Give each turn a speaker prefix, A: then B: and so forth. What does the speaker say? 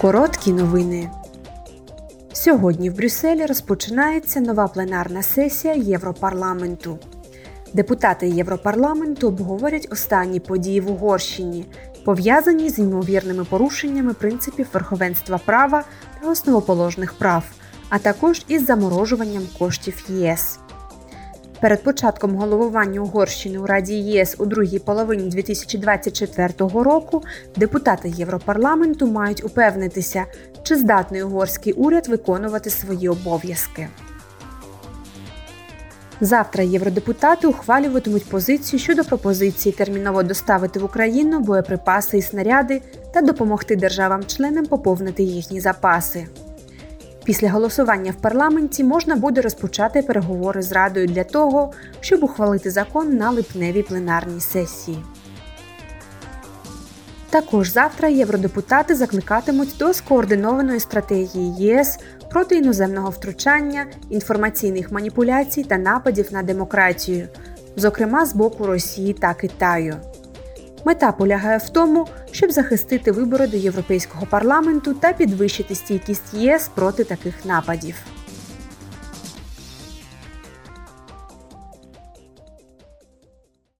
A: Короткі новини. Сьогодні в Брюсселі розпочинається нова пленарна сесія Європарламенту. Депутати Європарламенту обговорять останні події в Угорщині, пов'язані з ймовірними порушеннями принципів верховенства права та основоположних прав, а також із заморожуванням коштів ЄС. Перед початком головування Угорщини у Раді ЄС у другій половині 2024 року депутати Європарламенту мають упевнитися, чи здатний угорський уряд виконувати свої обов'язки. Завтра євродепутати ухвалюватимуть позицію щодо пропозиції терміново доставити в Україну боєприпаси і снаряди та допомогти державам-членам поповнити їхні запаси. Після голосування в парламенті можна буде розпочати переговори з Радою для того, щоб ухвалити закон на липневій пленарній сесії. Також завтра євродепутати закликатимуть до скоординованої стратегії ЄС проти іноземного втручання, інформаційних маніпуляцій та нападів на демократію, зокрема з боку Росії та Китаю. Мета полягає в тому, щоб захистити вибори до Європейського парламенту та підвищити стійкість ЄС проти таких нападів.